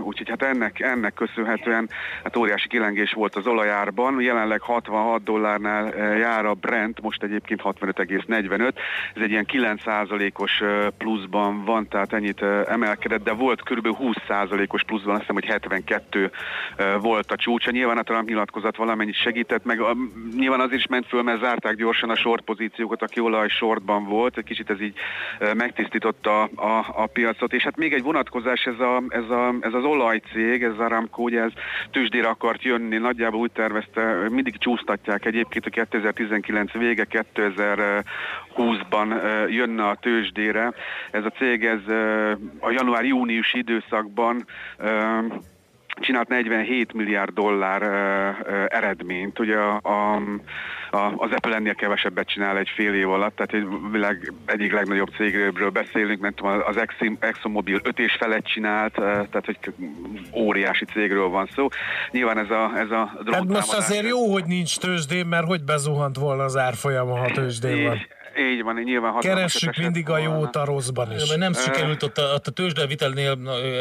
úgyhogy hát ennek, ennek köszönhetően hát óriási kilengés volt az olajárban, jelenleg 66 dollárnál jár a Brent, most egyébként 65,45, ez egy ilyen 9%-os eh, pluszban van, tehát ennyit emelkedett, de volt kb. 20%-os pluszban, azt hiszem, hogy 72 eh, volt a csúcsa. Nyilván a Trump nyilatkozat valamennyit segített, meg nyilván azért is ment föl, mert zárták gyorsan a short pozíciókat, aki olaj shortban volt, egy kicsit ez így megtisztította a, a piacot, és hát még egy vonatkozás, ez, a, ez, a, ez az olajcég, ez a Aramco, ugye ez tőzsdére akart jönni, nagyjából úgy tervezte, mindig csúsztatják egyébként a 2019 vége, 2020-ban eh, jönne a tőzsdére. Ez a cég, ez a január-június időszakban csinált 47 milliárd dollár uh, uh, eredményt. Ugye a, a, a, az Apple ennél kevesebbet csinál egy fél év alatt, tehát egy világ egyik legnagyobb cégről beszélünk, nem tudom, az ExxonMobil öt és felet csinált, uh, tehát hogy óriási cégről van szó. Nyilván ez a, ez a Hát most azért jó, hogy nincs tőzsdén, mert hogy bezuhant volna az árfolyama, ha tőzsdén van. Így van, nyilván Keressük mindig a jót a rosszban is. Nem sikerült ott a, ott a tőzsdevitelnél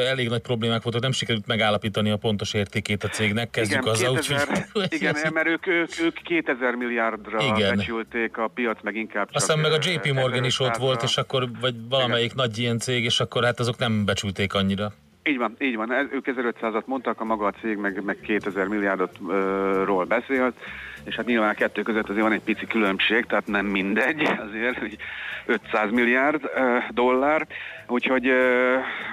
elég nagy problémák voltak, nem sikerült megállapítani a pontos értékét a cégnek. Kezdjük igen, azzal, 2000, úgyhogy... igen, [LAUGHS] mert ők, ők, ők 2000 milliárdra Igen. becsülték a piac, meg inkább csak Aztán meg a JP Morgan is ott 1500-ra. volt, és akkor, vagy valamelyik nagy ilyen cég, és akkor hát azok nem becsülték annyira. Így van, így van. Ők 1500-at mondtak, a maga a cég meg, meg 2000 milliárdot ö, ról beszélt, és hát nyilván a kettő között azért van egy pici különbség, tehát nem mindegy, [LAUGHS] azért hogy 500 milliárd dollár, úgyhogy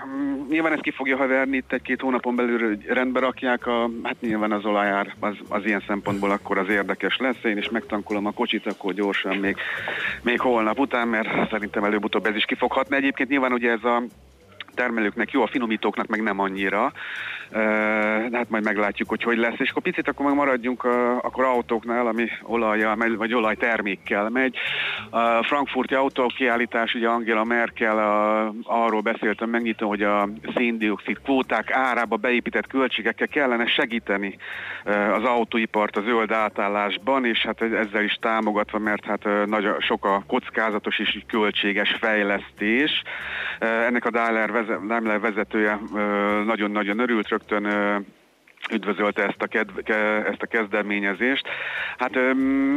mm, nyilván ezt ki fogja haverni itt egy-két hónapon belül, hogy rendbe rakják, a, hát nyilván az olajár az, az ilyen szempontból akkor az érdekes lesz, én is megtankolom a kocsit, akkor gyorsan még, még holnap után, mert szerintem előbb-utóbb ez is kifoghatna. Egyébként nyilván ugye ez a termelőknek jó, a finomítóknak meg nem annyira, de hát majd meglátjuk, hogy hogy lesz. És akkor picit akkor meg maradjunk akkor autóknál, ami olajjal vagy olajtermékkel megy. A frankfurti autókiállítás, ugye Angela Merkel a, arról beszéltem, megnyitom, hogy a széndiokszid kvóták árába beépített költségekkel kellene segíteni az autóipart a zöld átállásban, és hát ezzel is támogatva, mert hát ö, nagy, a- sok a kockázatos és költséges fejlesztés. Ennek a Daimler, veze, Daimler vezetője nagyon-nagyon örült, rögtön üdvözölte ezt a, kedv, ke- ezt a kezdeményezést. Hát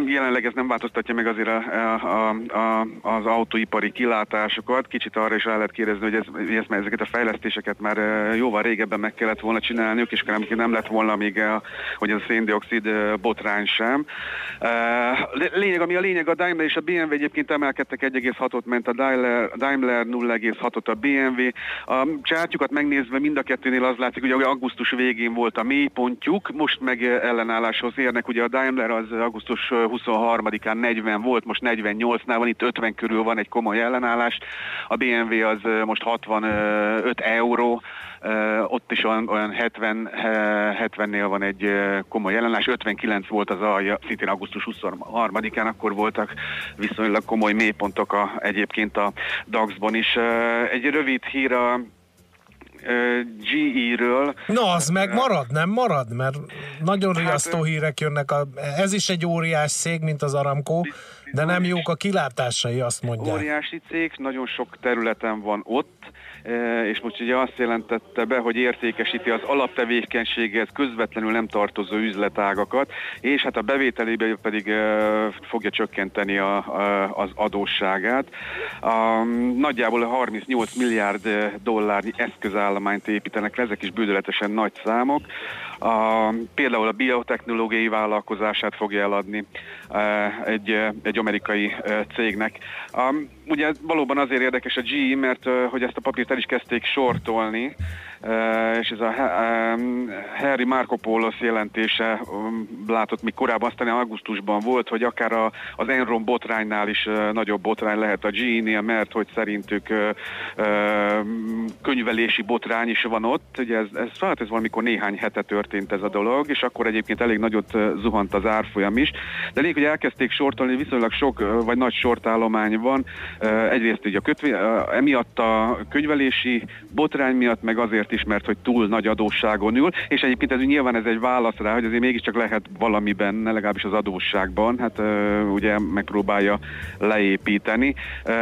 jelenleg ez nem változtatja meg azért a, a, a, az autóipari kilátásokat. Kicsit arra is rá lehet kérdezni, hogy, ez, hogy ez, ezeket a fejlesztéseket már jóval régebben meg kellett volna csinálniuk, és nem, nem lett volna még, a, hogy ez a széndiokszid botrány sem. Lényeg, ami a lényeg, a Daimler és a BMW egyébként emelkedtek 1,6-ot, ment a Daimler, Daimler 0,6-ot a BMW. A csártyukat megnézve mind a kettőnél az látszik, hogy augusztus végén volt a mélypontjuk, most meg ellenálláshoz érnek. Ugye a Daimler az augusztus 23-án 40 volt, most 48-nál van, itt 50 körül van egy komoly ellenállás. A BMW az most 65 euró, ott is olyan, olyan 70, 70-nél van egy komoly ellenállás, 59 volt az alja, szintén augusztus 23-án, akkor voltak viszonylag komoly mélypontok a, egyébként a DAX-ban is. Egy rövid hír a GE-ről. Na, az meg marad, nem marad? Mert nagyon Hát, riasztó hírek jönnek. A, ez is egy óriás szég, mint az Aramco, de nem jók a kilátásai, azt mondják. Óriási cég, nagyon sok területen van ott, és most ugye azt jelentette be, hogy értékesíti az alaptevékenységhez közvetlenül nem tartozó üzletágakat, és hát a bevételébe pedig fogja csökkenteni a, a, az adósságát. A, nagyjából 38 milliárd dollárnyi eszközállományt építenek ezek is bődöletesen nagy számok. A, például a biotechnológiai vállalkozását fogja eladni egy, egy amerikai cégnek. A, ugye valóban azért érdekes a GE, mert hogy ezt a papírt el is kezdték sortolni, és ez a Harry Marco Polos jelentése látott még korábban, aztán augusztusban volt, hogy akár a, az Enron botránynál is uh, nagyobb botrány lehet a GE-nél, mert hogy szerintük uh, könyvelési botrány is van ott. Ugye ez, ez, hát ez valamikor néhány hete történt ez a dolog, és akkor egyébként elég nagyot uh, zuhant az árfolyam is. De lényeg, hogy elkezdték sortolni, viszonylag sok vagy nagy sortállomány van. Egyrészt ugye a kötvé, uh, emiatt a könyvelési botrány miatt, meg azért is, mert hogy túl nagy adósságon ül, és egyébként ez nyilván ez egy válasz rá, hogy azért mégiscsak lehet valamiben, legalábbis az adósságban, hát ugye megpróbálja leépíteni. Uh,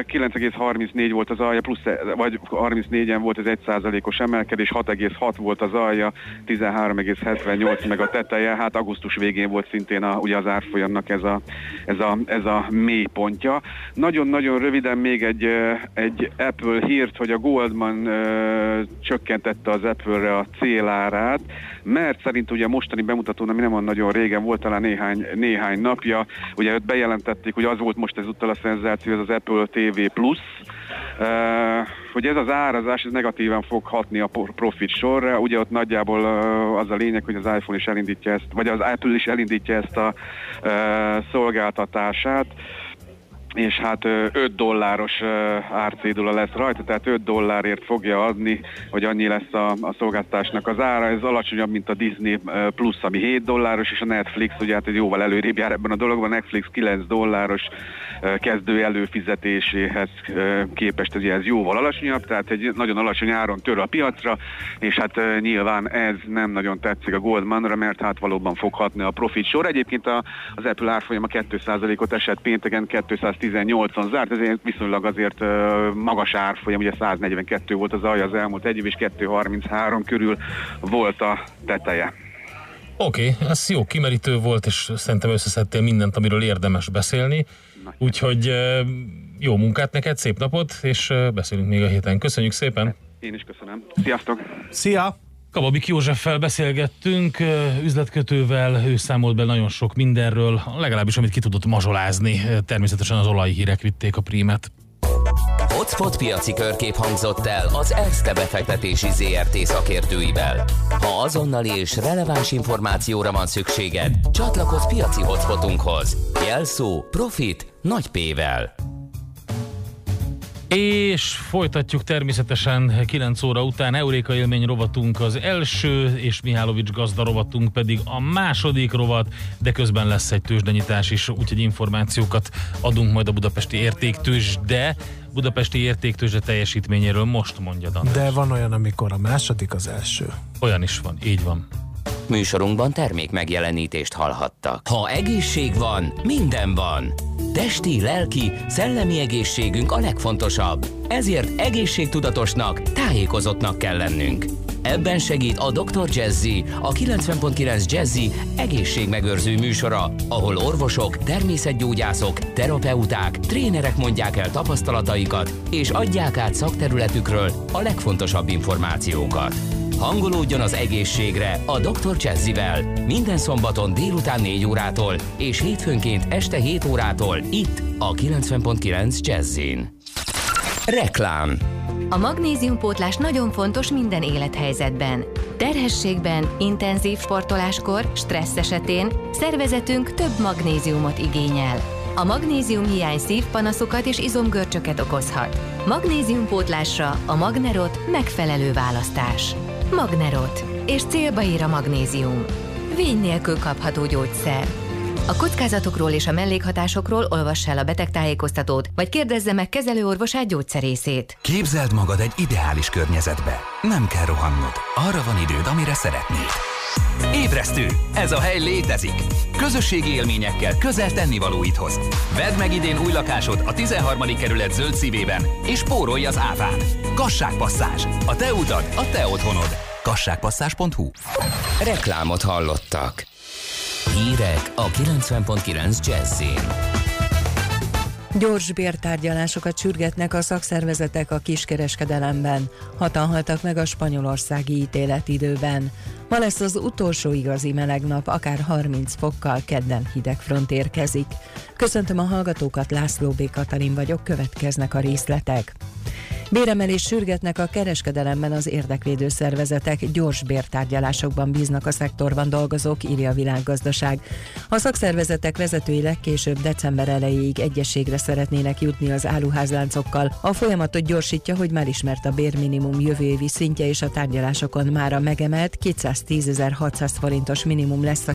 9,34 volt az alja, plusz, vagy 34-en volt az 1%-os emelkedés, 6,6 volt az alja, 13,78 meg a teteje, hát augusztus végén volt szintén a, ugye az árfolyamnak ez a, ez a, ez a mély pontja. Nagyon-nagyon röviden még egy, egy Apple hírt, hogy a Goldman csökkentette az Apple-re a célárát, mert szerint ugye a mostani bemutatón, ami nem van nagyon régen, volt talán néhány, néhány napja, ugye ott bejelentették, hogy az volt most ezúttal a szenzáció, ez az Apple TV Plus, Uh, hogy ez az árazás ez negatívan fog hatni a profit sorra. Ugye ott nagyjából uh, az a lényeg, hogy az iPhone is elindítja ezt, vagy az Apple is elindítja ezt a uh, szolgáltatását és hát ö, 5 dolláros árcédula lesz rajta, tehát 5 dollárért fogja adni, hogy annyi lesz a, a szolgáltatásnak az ára. Ez alacsonyabb, mint a Disney Plus, ami 7 dolláros, és a Netflix, ugye hát ez jóval előrébb jár ebben a dologban, a Netflix 9 dolláros kezdő előfizetéséhez képest ugye ez jóval alacsonyabb, tehát egy nagyon alacsony áron tör a piacra, és hát nyilván ez nem nagyon tetszik a Goldmanra, mert hát valóban fog hatni a profit sor. Egyébként a, az Apple árfolyama 2%-ot esett pénteken, 218-on zárt, ezért viszonylag azért magas árfolyam, ugye 142 volt az alja az elmúlt egy év, és 233 körül volt a teteje. Oké, okay, ez jó, kimerítő volt, és szerintem összeszedtél mindent, amiről érdemes beszélni. Úgyhogy jó munkát neked, szép napot, és beszélünk még a héten. Köszönjük szépen! Én is köszönöm. Sziasztok! Szia! Kababik Józseffel beszélgettünk, üzletkötővel, ő számolt be nagyon sok mindenről, legalábbis amit ki tudott mazsolázni. Természetesen az olajhírek vitték a prímet. Hotspot piaci körkép hangzott el az ESZTE befektetési ZRT szakértőivel. Ha azonnali és releváns információra van szükséged, csatlakozz piaci hotspotunkhoz. Jelszó Profit nagy P-vel. És folytatjuk természetesen 9 óra után. Euréka élmény rovatunk az első, és Mihálovics gazda rovatunk pedig a második rovat, de közben lesz egy tőzsdenyítás is, úgyhogy információkat adunk majd a budapesti értéktőzsde, budapesti értéktőzsde teljesítményéről most mondja András. De van olyan, amikor a második az első. Olyan is van, így van. Műsorunkban termék megjelenítést hallhattak. Ha egészség van, minden van. Testi, lelki, szellemi egészségünk a legfontosabb. Ezért egészségtudatosnak, tájékozottnak kell lennünk. Ebben segít a Dr. Jazzy, a 90.9 Jazzy egészségmegőrző műsora, ahol orvosok, természetgyógyászok, terapeuták, trénerek mondják el tapasztalataikat, és adják át szakterületükről a legfontosabb információkat. Hangolódjon az egészségre a Dr. Jazzivel minden szombaton délután 4 órától és hétfőnként este 7 órától itt a 90.9 Jazzin. Reklám A magnéziumpótlás nagyon fontos minden élethelyzetben. Terhességben, intenzív sportoláskor, stressz esetén szervezetünk több magnéziumot igényel. A magnézium hiány szívpanaszokat és izomgörcsöket okozhat. Magnéziumpótlásra a Magnerot megfelelő választás. Magnerot. És célba ér a magnézium. Vény nélkül kapható gyógyszer. A kockázatokról és a mellékhatásokról olvass el a betegtájékoztatót, vagy kérdezze meg kezelőorvosát gyógyszerészét. Képzeld magad egy ideális környezetbe. Nem kell rohannod. Arra van időd, amire szeretnéd. Ébresztő! Ez a hely létezik! Közösségi élményekkel közel tennivalóidhoz. Vedd meg idén új lakásod a 13. kerület zöld szívében, és spórolj az áván. Kasságpasszás. A te utad, a te otthonod. Kasságpasszás.hu Reklámot hallottak. Hírek a 90.9 Jazzin. Gyors bértárgyalásokat sürgetnek a szakszervezetek a kiskereskedelemben. Hatan haltak meg a spanyolországi ítéletidőben. Ma lesz az utolsó igazi meleg nap, akár 30 fokkal kedden hideg front érkezik. Köszöntöm a hallgatókat, László B. Katalin vagyok, következnek a részletek. Béremelés sürgetnek a kereskedelemben az érdekvédő szervezetek, gyors bértárgyalásokban bíznak a szektorban dolgozók, írja a világgazdaság. A szakszervezetek vezetői legkésőbb december elejéig egyességre szeretnének jutni az áruházláncokkal. A folyamatot gyorsítja, hogy már ismert a bérminimum jövő évi szintje és a tárgyalásokon mára megemelt 210.600 forintos minimum lesz a